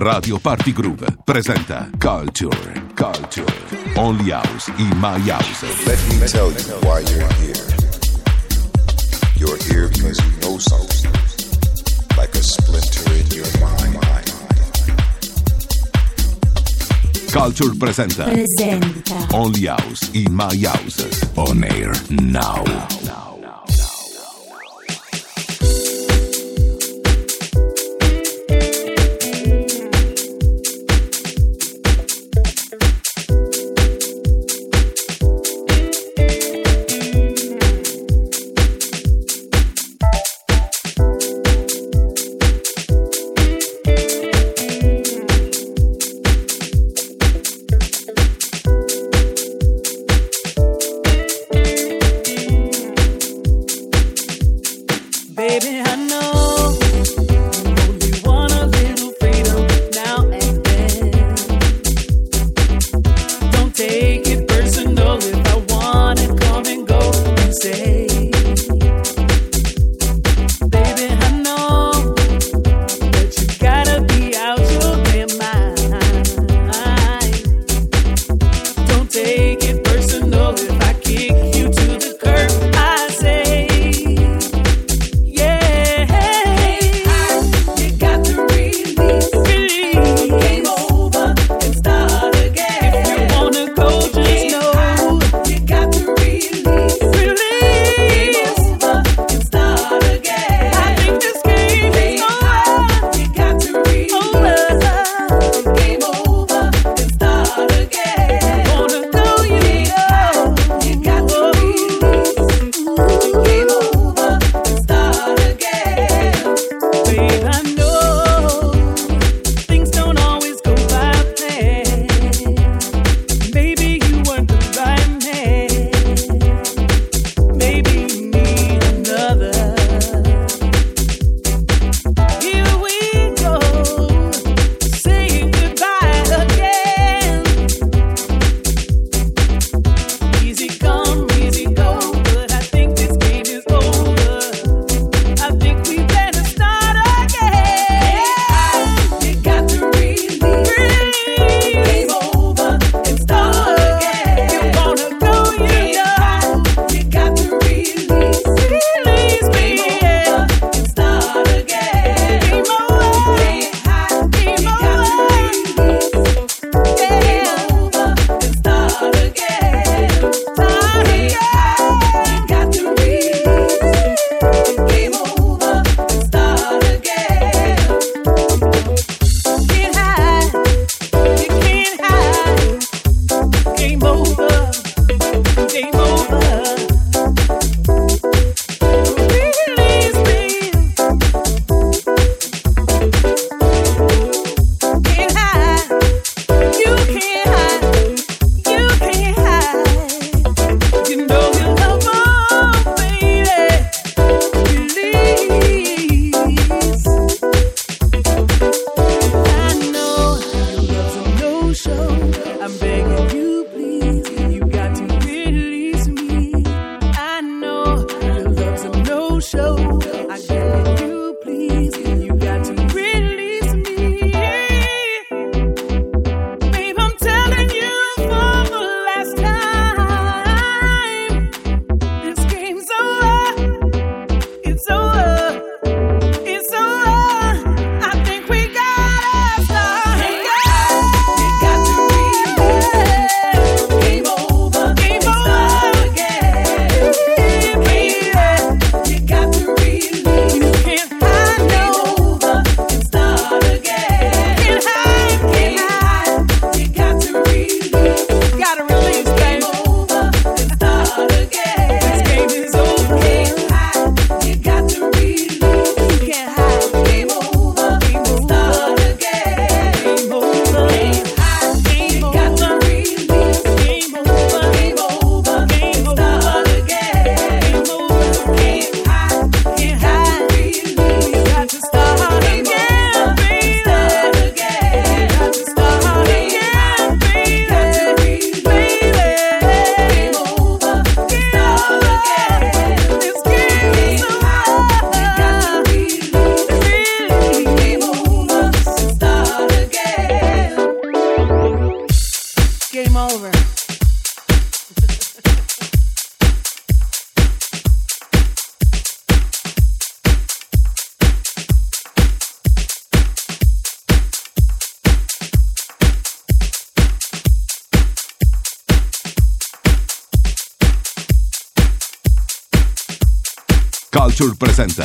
Radio Party Groove presenta Culture, Culture, Only House in My House. Let me tell you why you're here. You're here because you know something, like a splinter in your mind. Culture presenta presenta Only House in My House. On air now. Culture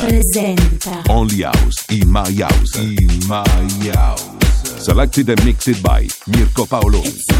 presenta presenta. Only House in My House. In My House. Selected and mixed by Mirko Paoloni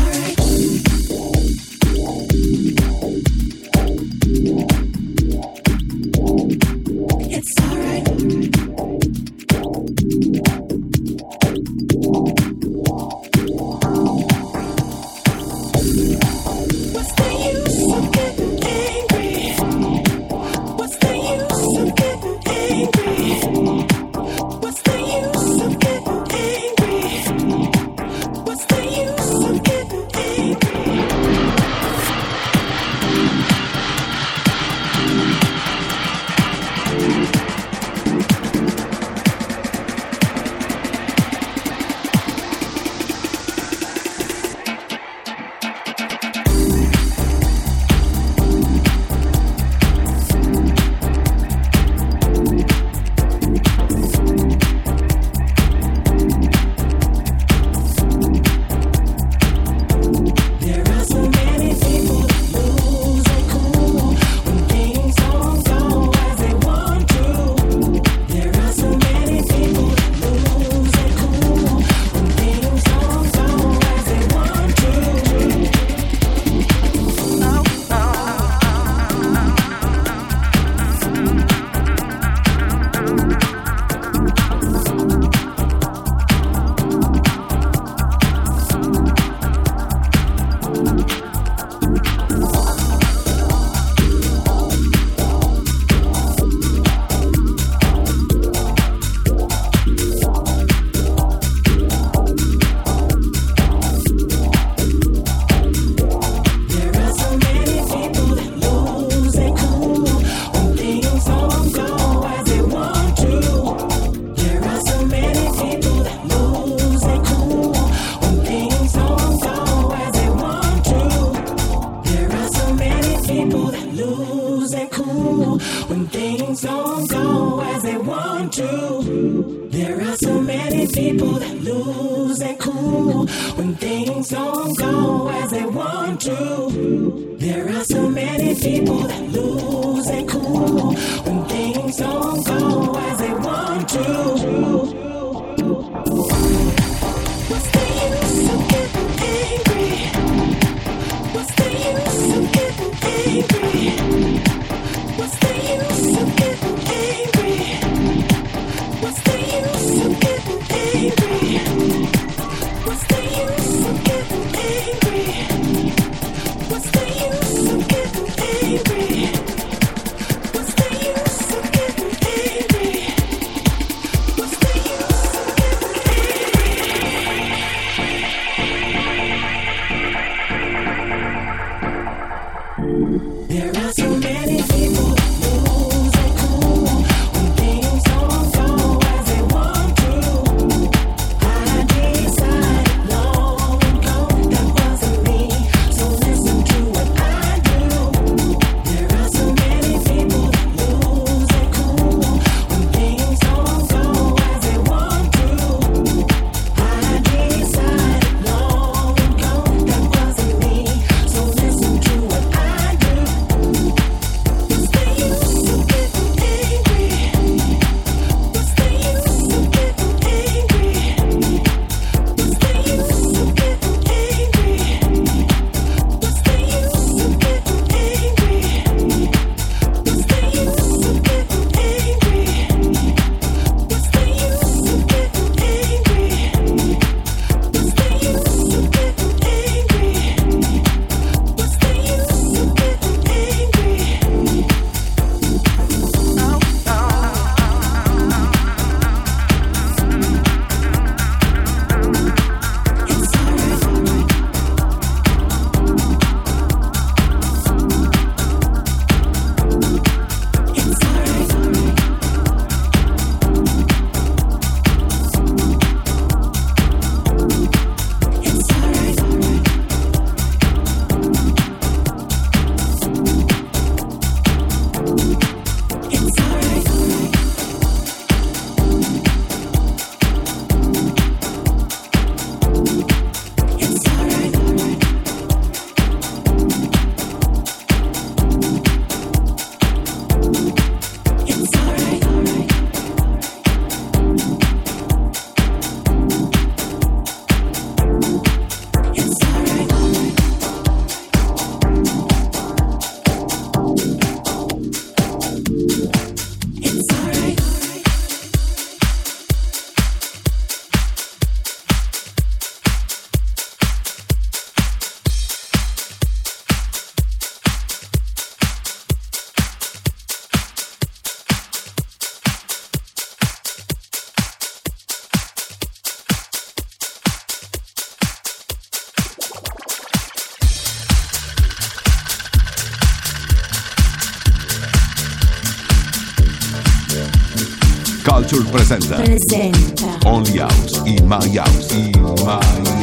presenta presenta Only House in My House. In My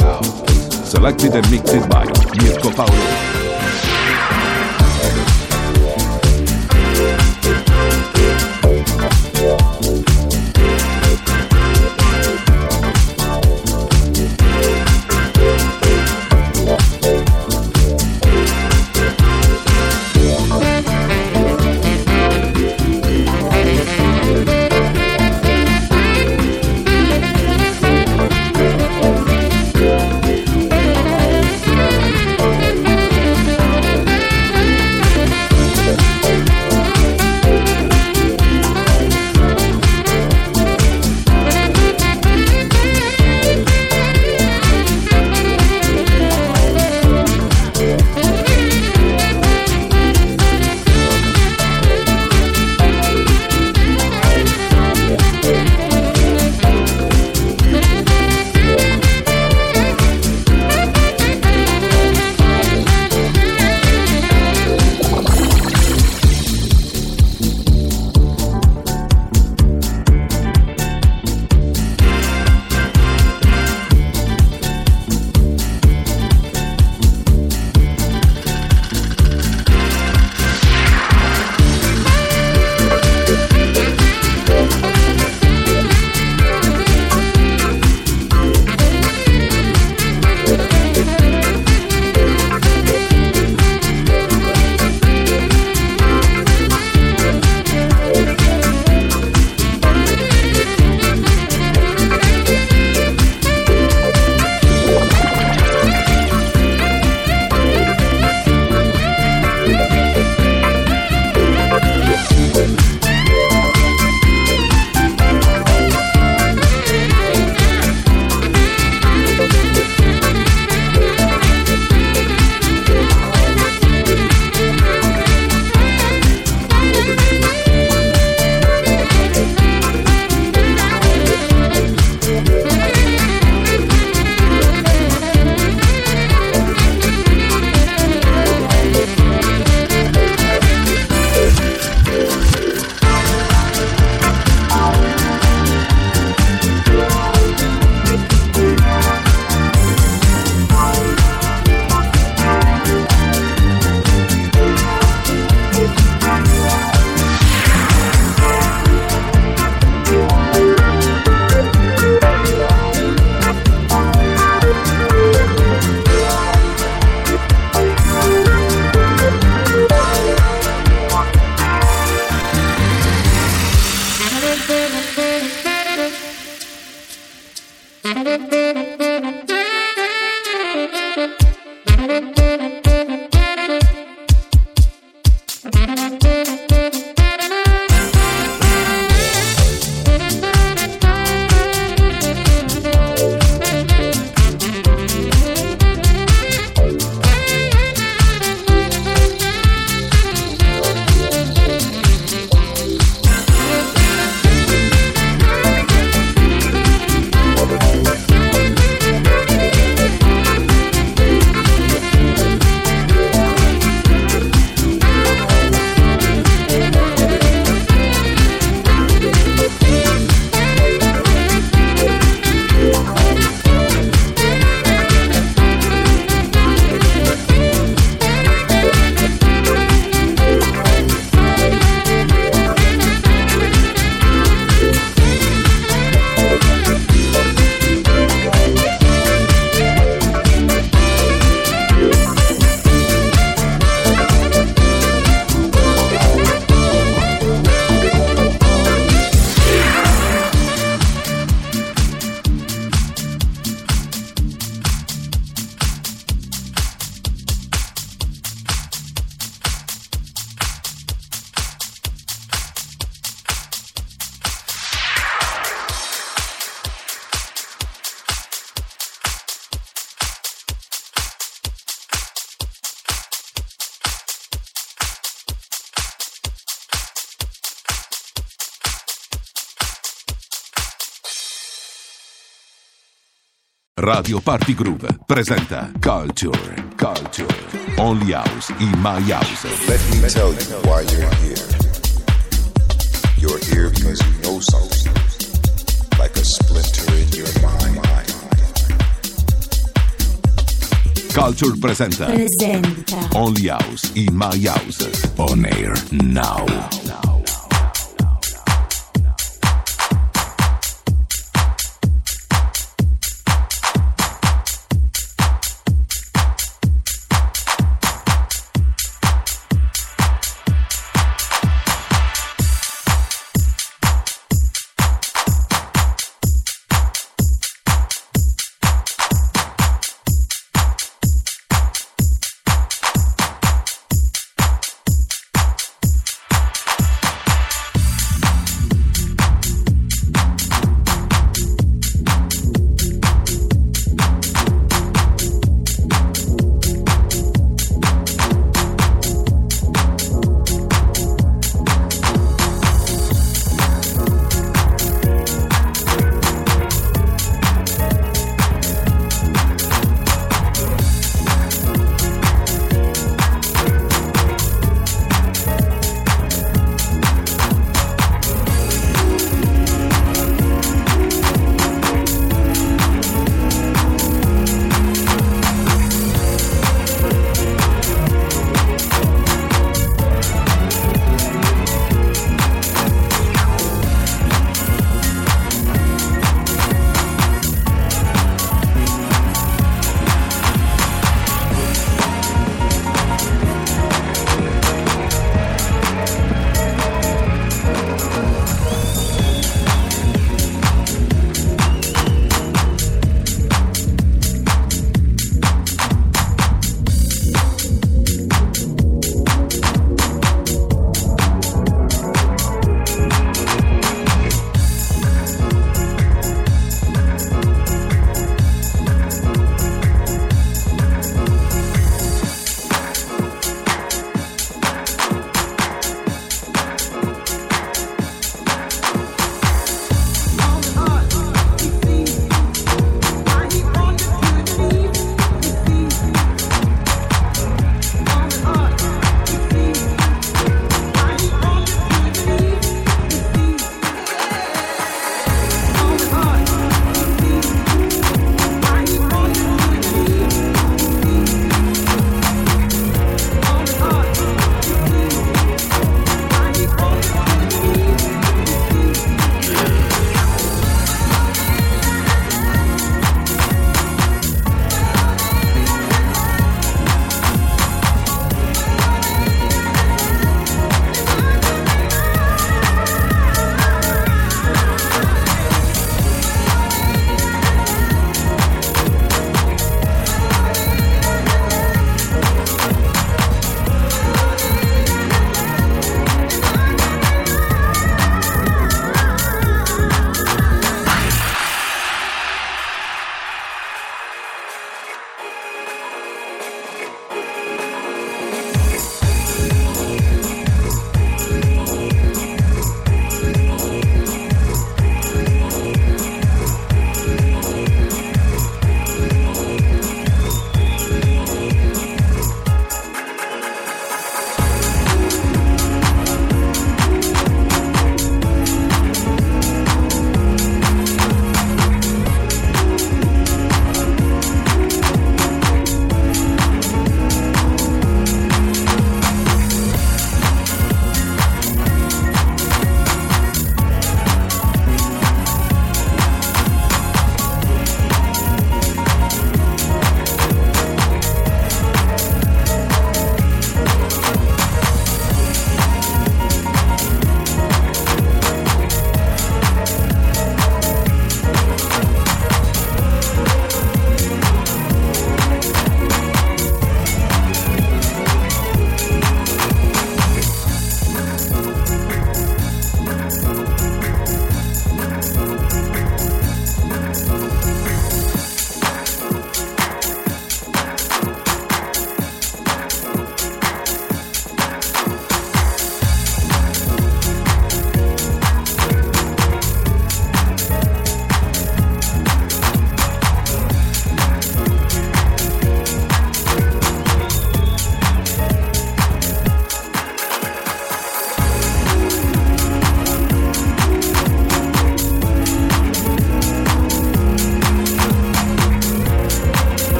House. Selected and mixed by Mirko Paolo. Radio Party Groove presenta Culture, Culture, Only House in My House. Let me tell you why you're here. You're here because you know something, like a splinter in your mind. Culture presenta presenta Only House in My House. On air now. Culture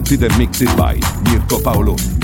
Selected and mixed by Mirko Paoloni.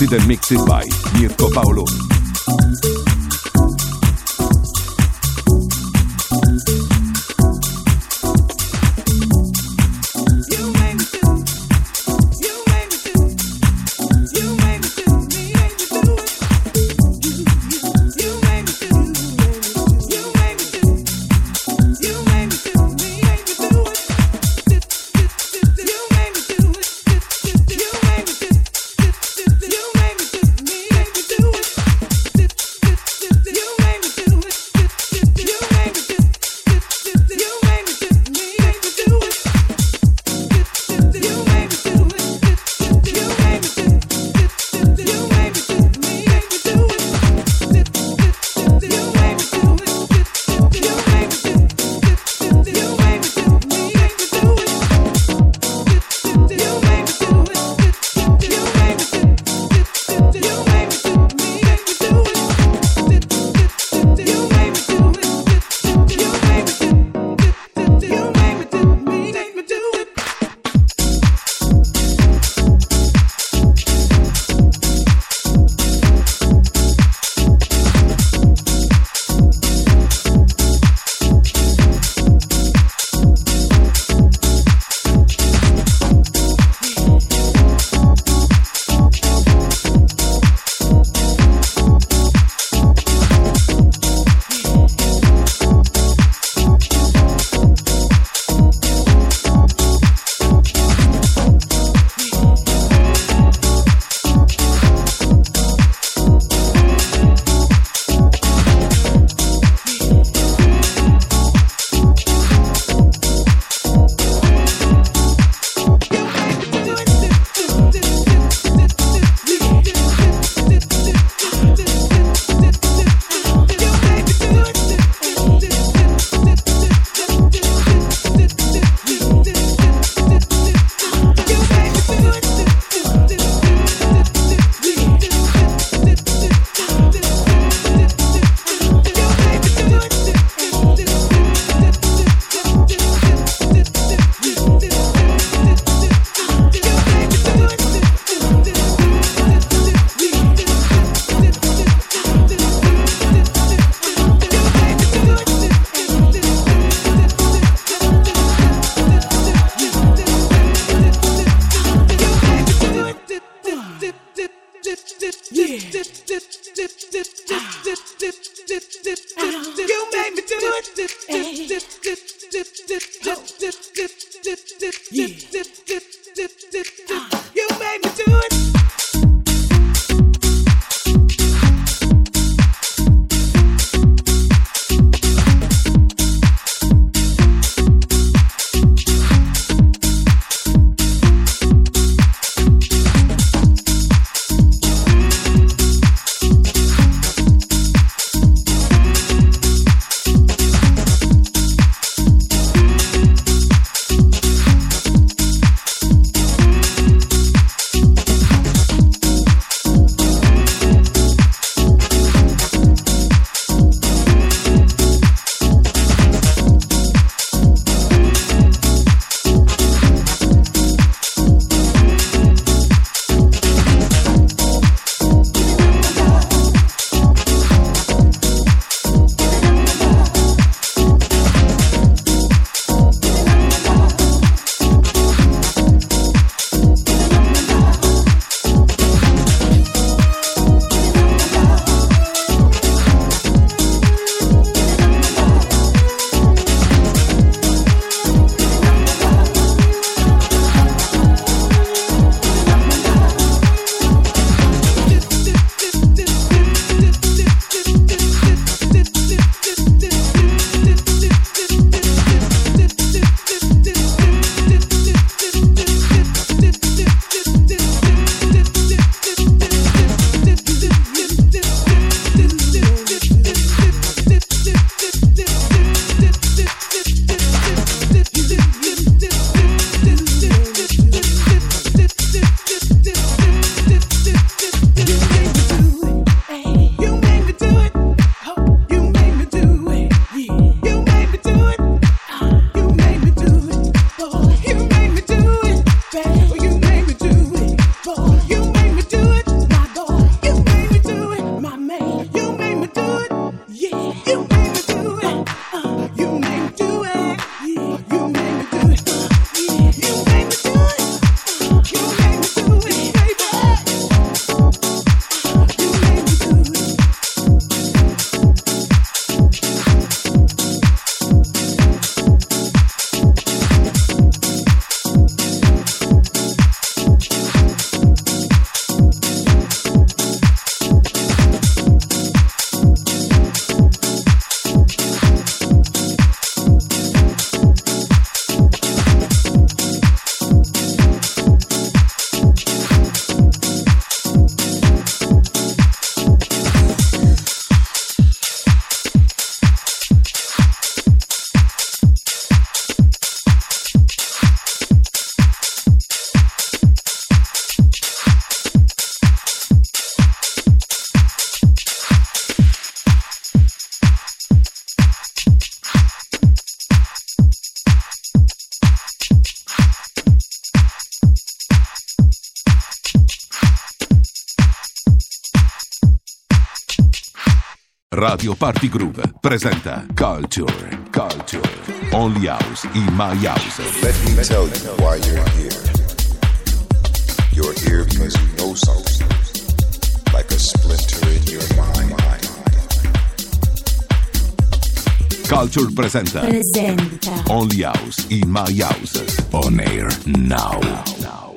House. Selected and mixed by Mirko Paoloni. Radio Party Groove presenta Culture, Culture, Only House in My House. Let me tell you why you're here. You're here because you know something, like a splinter in your mind. Culture presenta presenta Only House in My House. On air now. live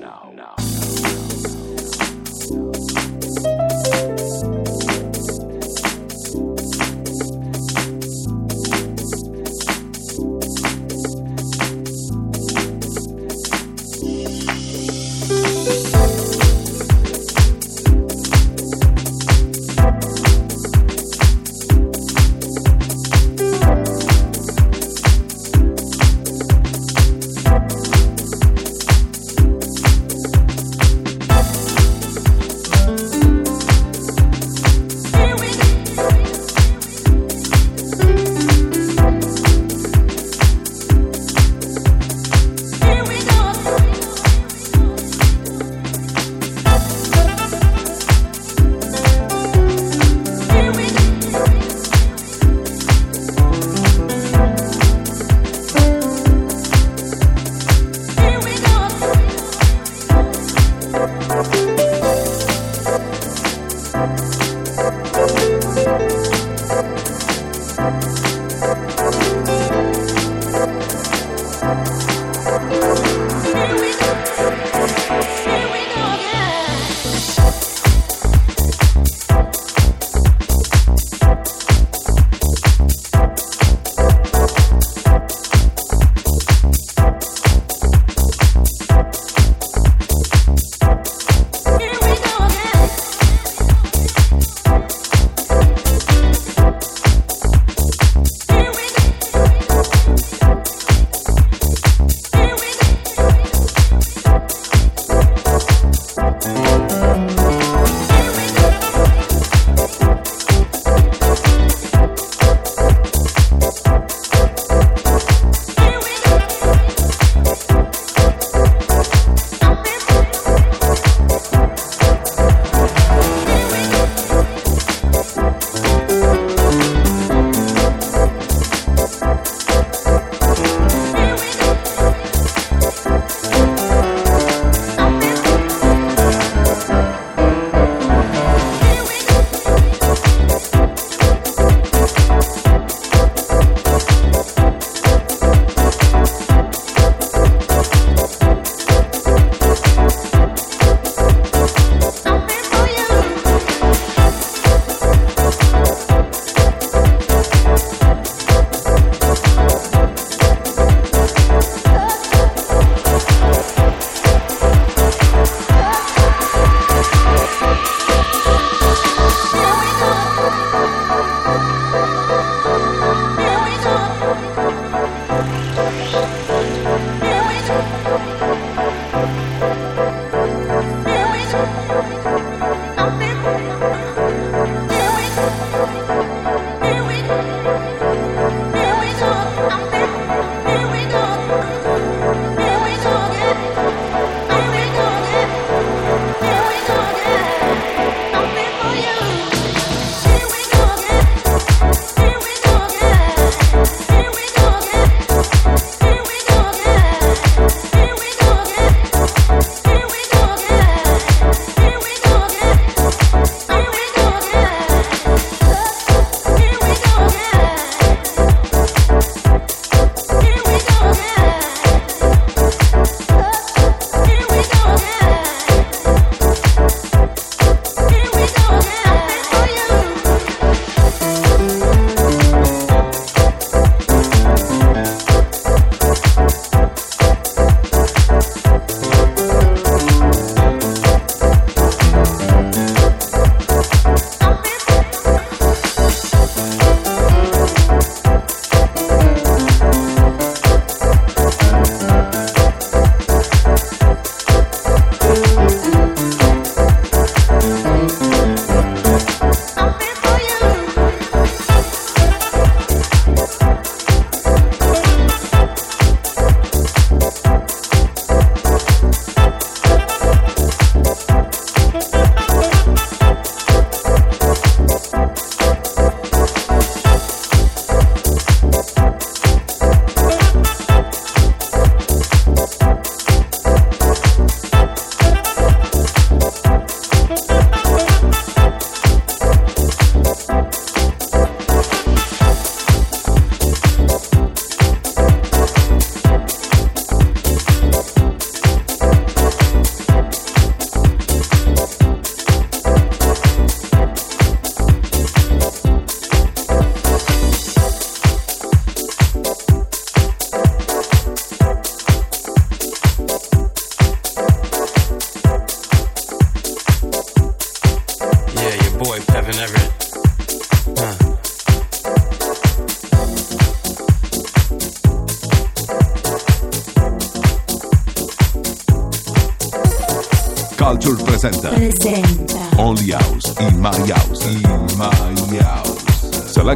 Thank you.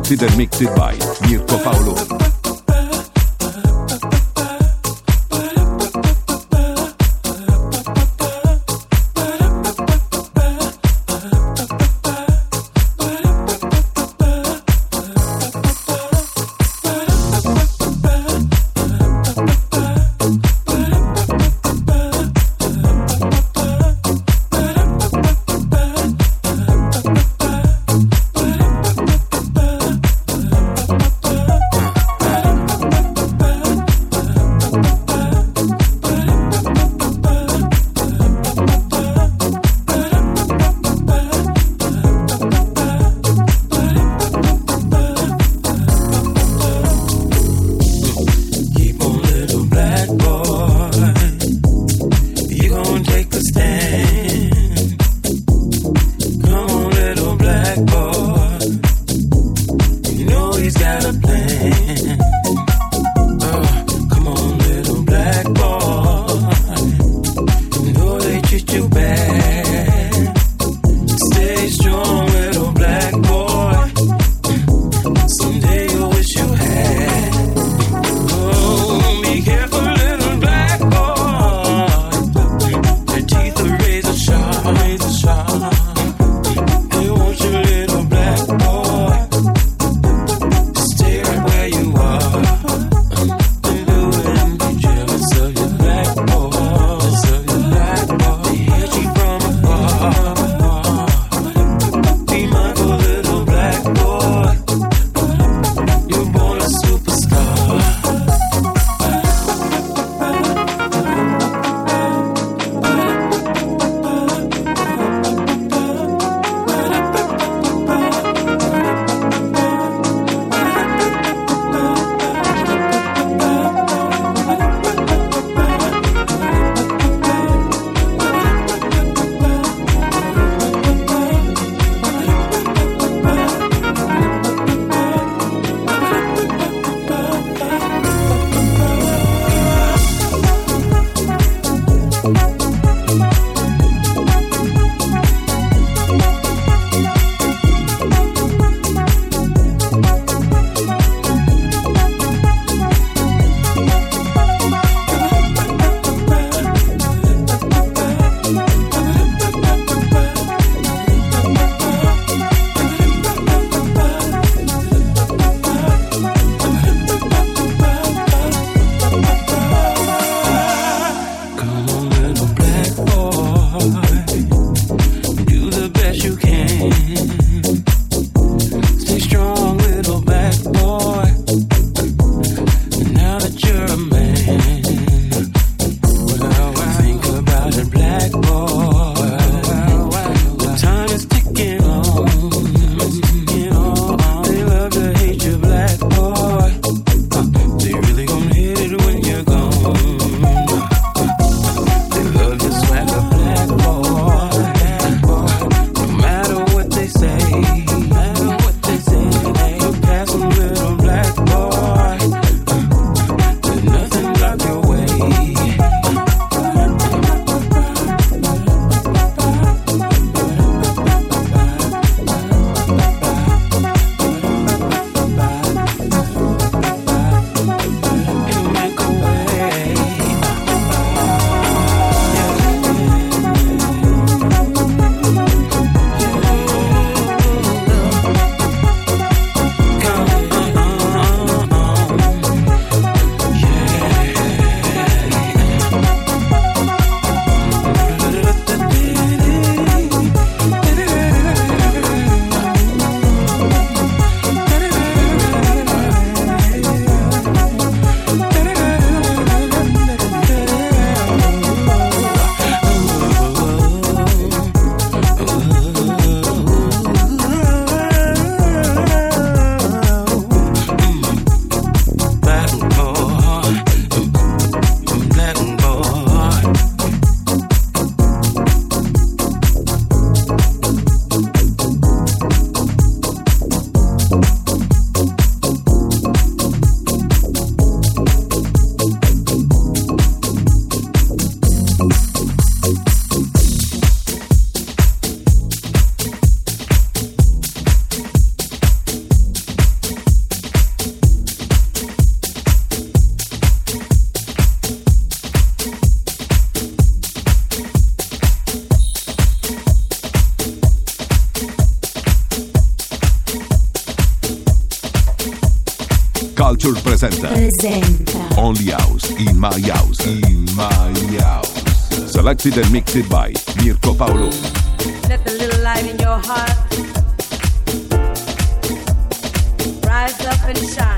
Selected and mixed by presenta, presenta. Only House in My House in My House. Selected and mixed by Mirko Paolo. Let the little light in your heart Rise up and shine.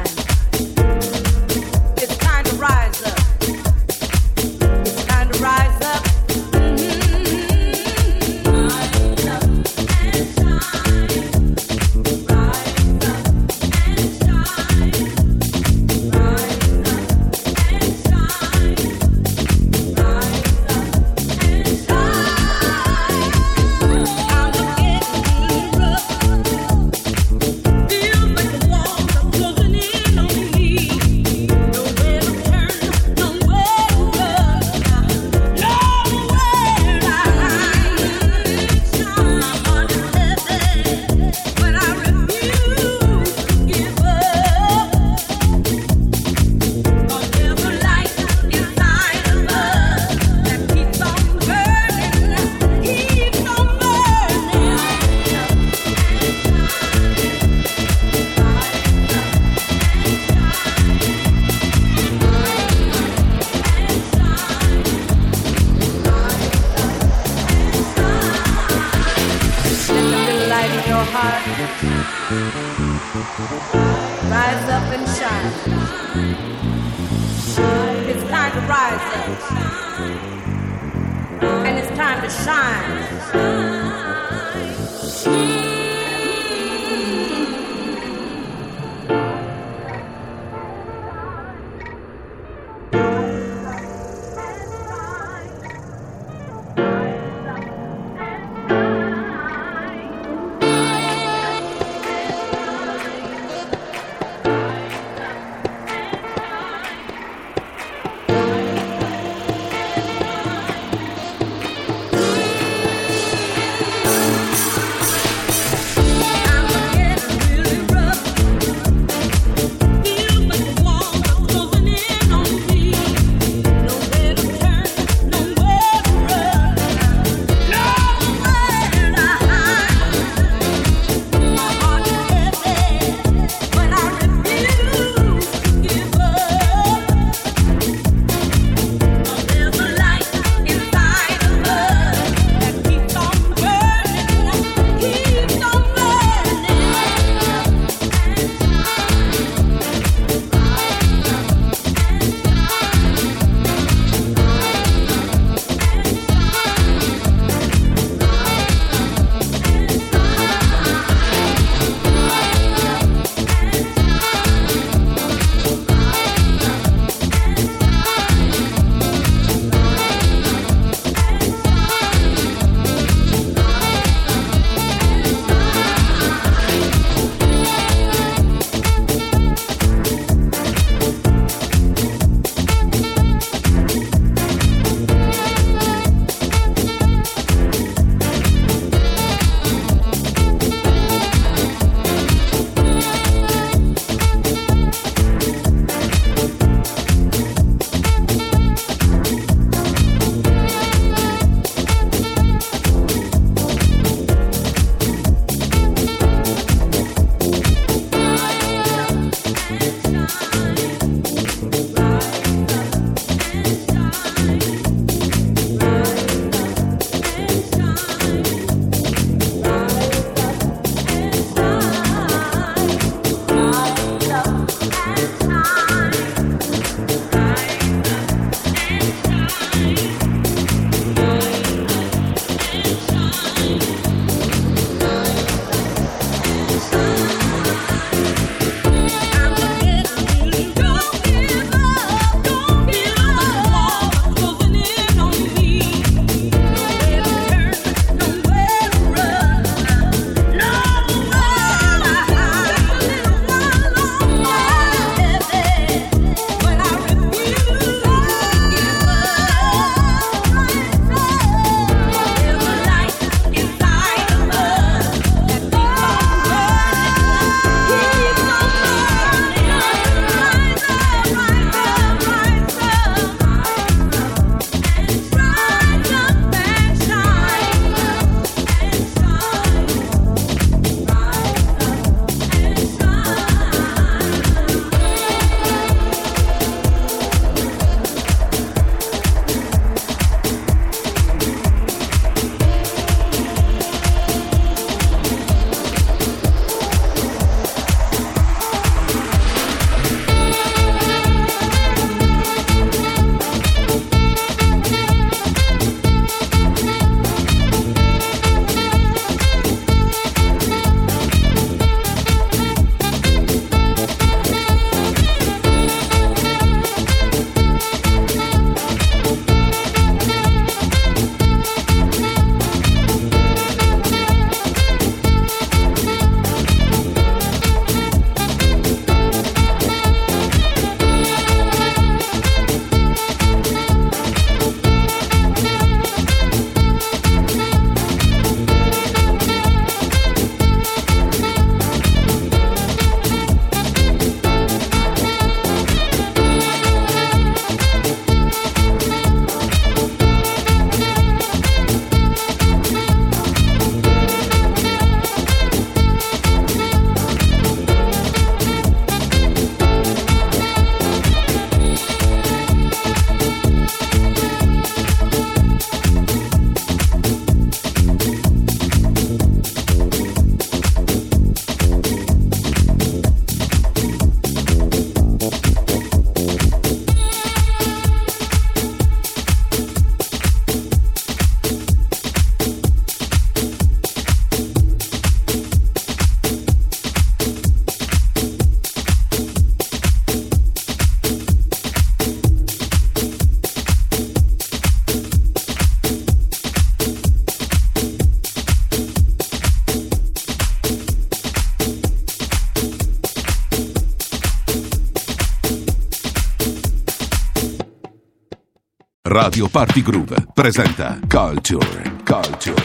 Radio Party Groove presenta Culture, Culture,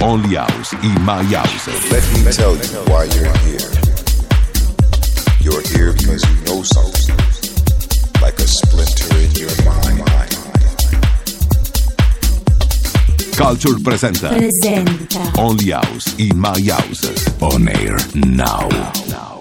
Only House in My House. Let me tell you why you're here. You're here because you know something, like a splinter in your mind. Culture presenta presenta Only House in My House. On air now. Shower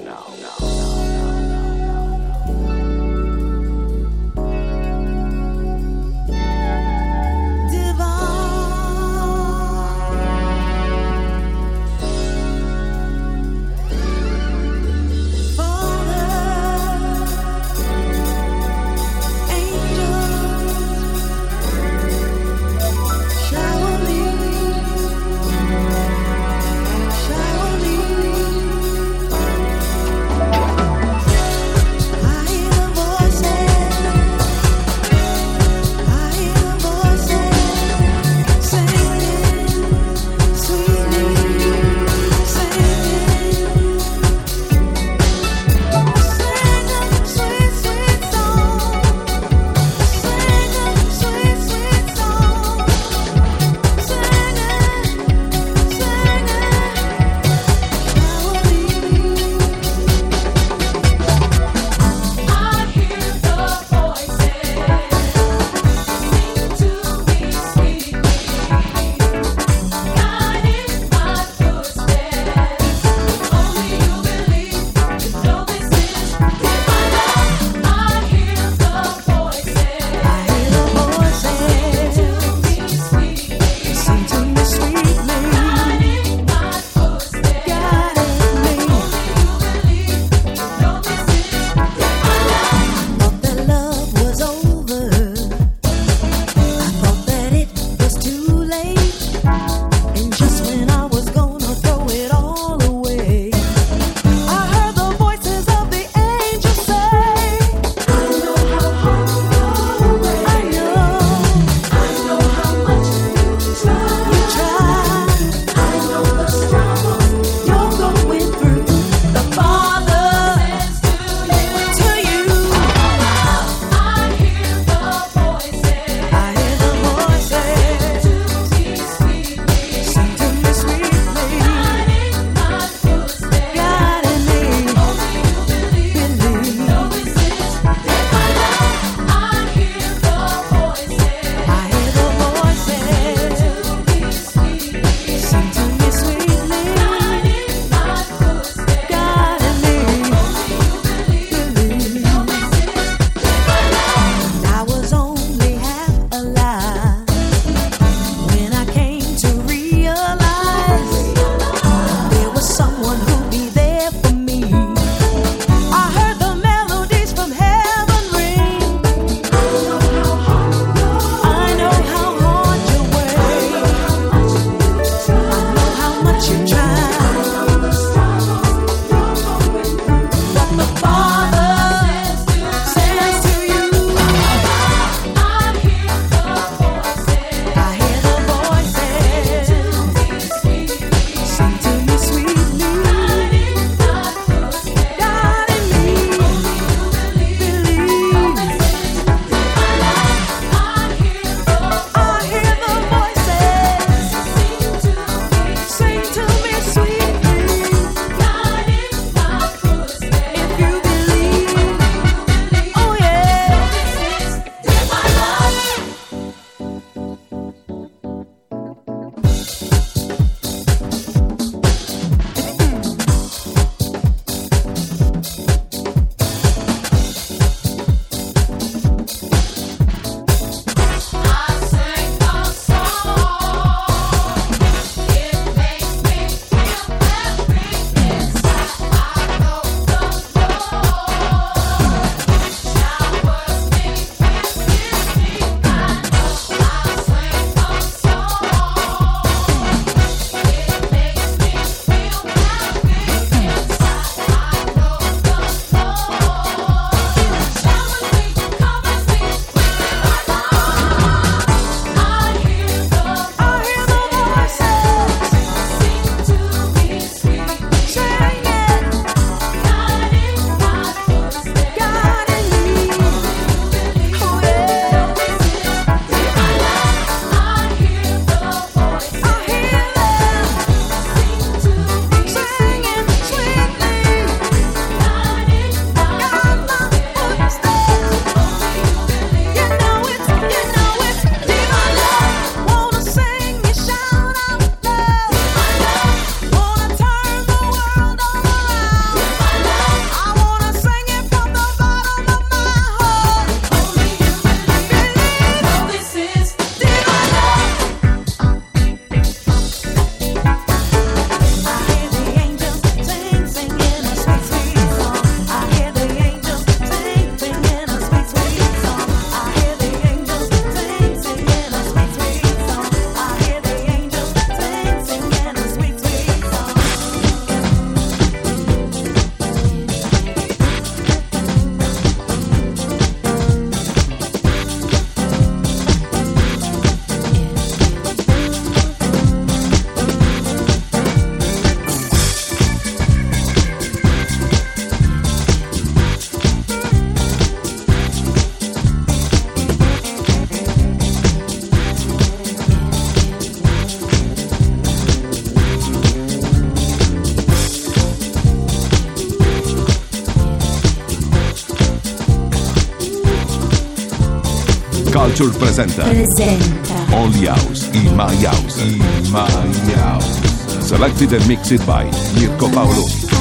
Soul presenta. presenta. Only House in My House. In My House. Selected and mixed by Mirko Paoloni.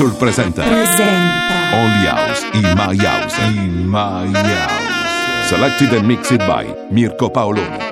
Culture presenta presenta Only House in My House. In My House. Selected and mixed by Mirko Paoloni.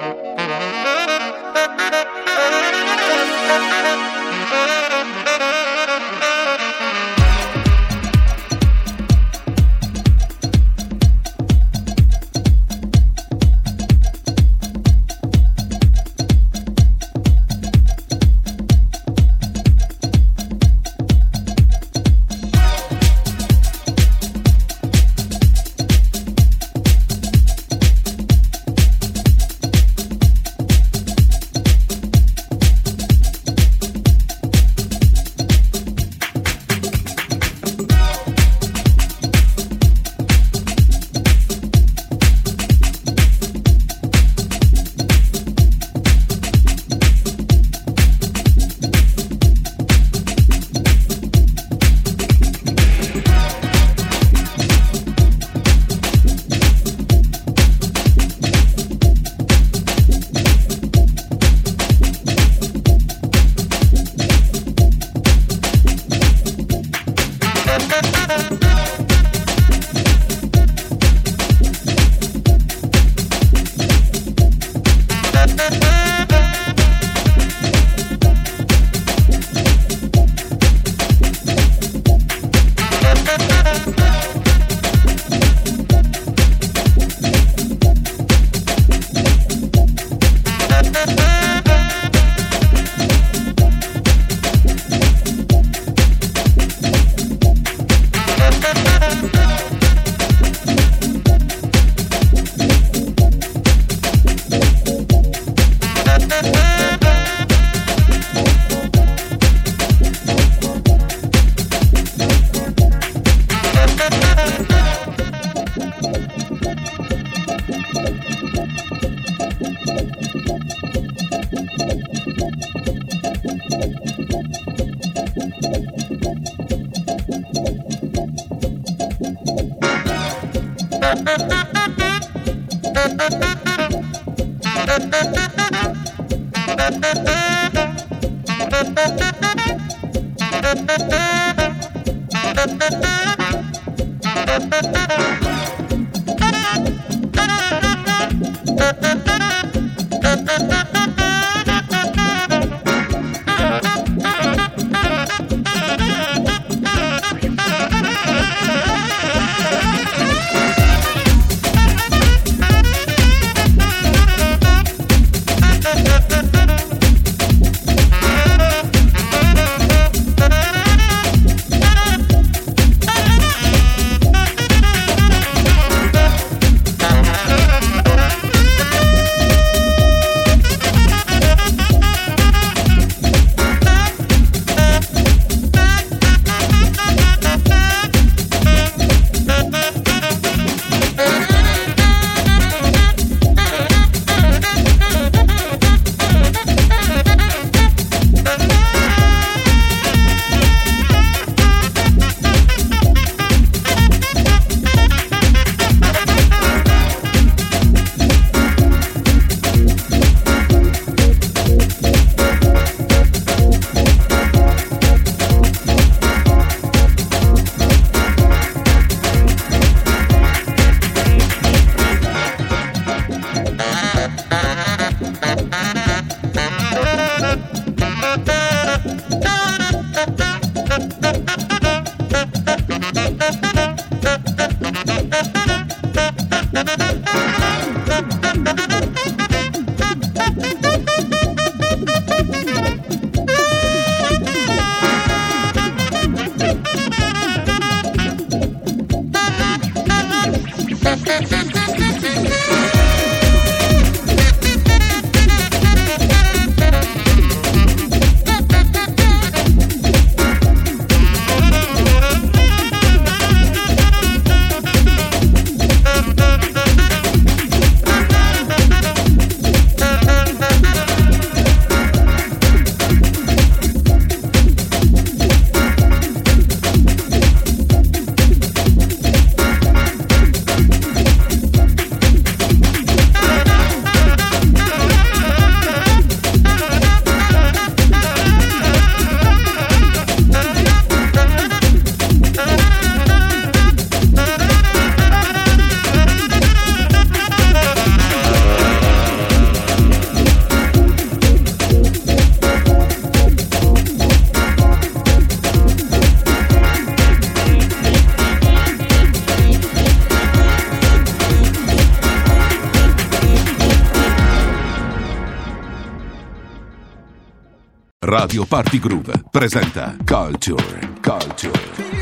Radio Party Groove presenta Culture, Culture,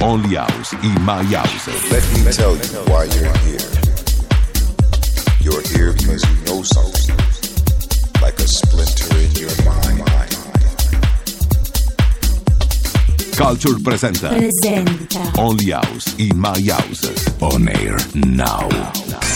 Only House in My House. Let me tell you why you're here. You're here because you know something, like a splinter in your mind. Culture presenta, presenta. Only House in My House. On air now. now.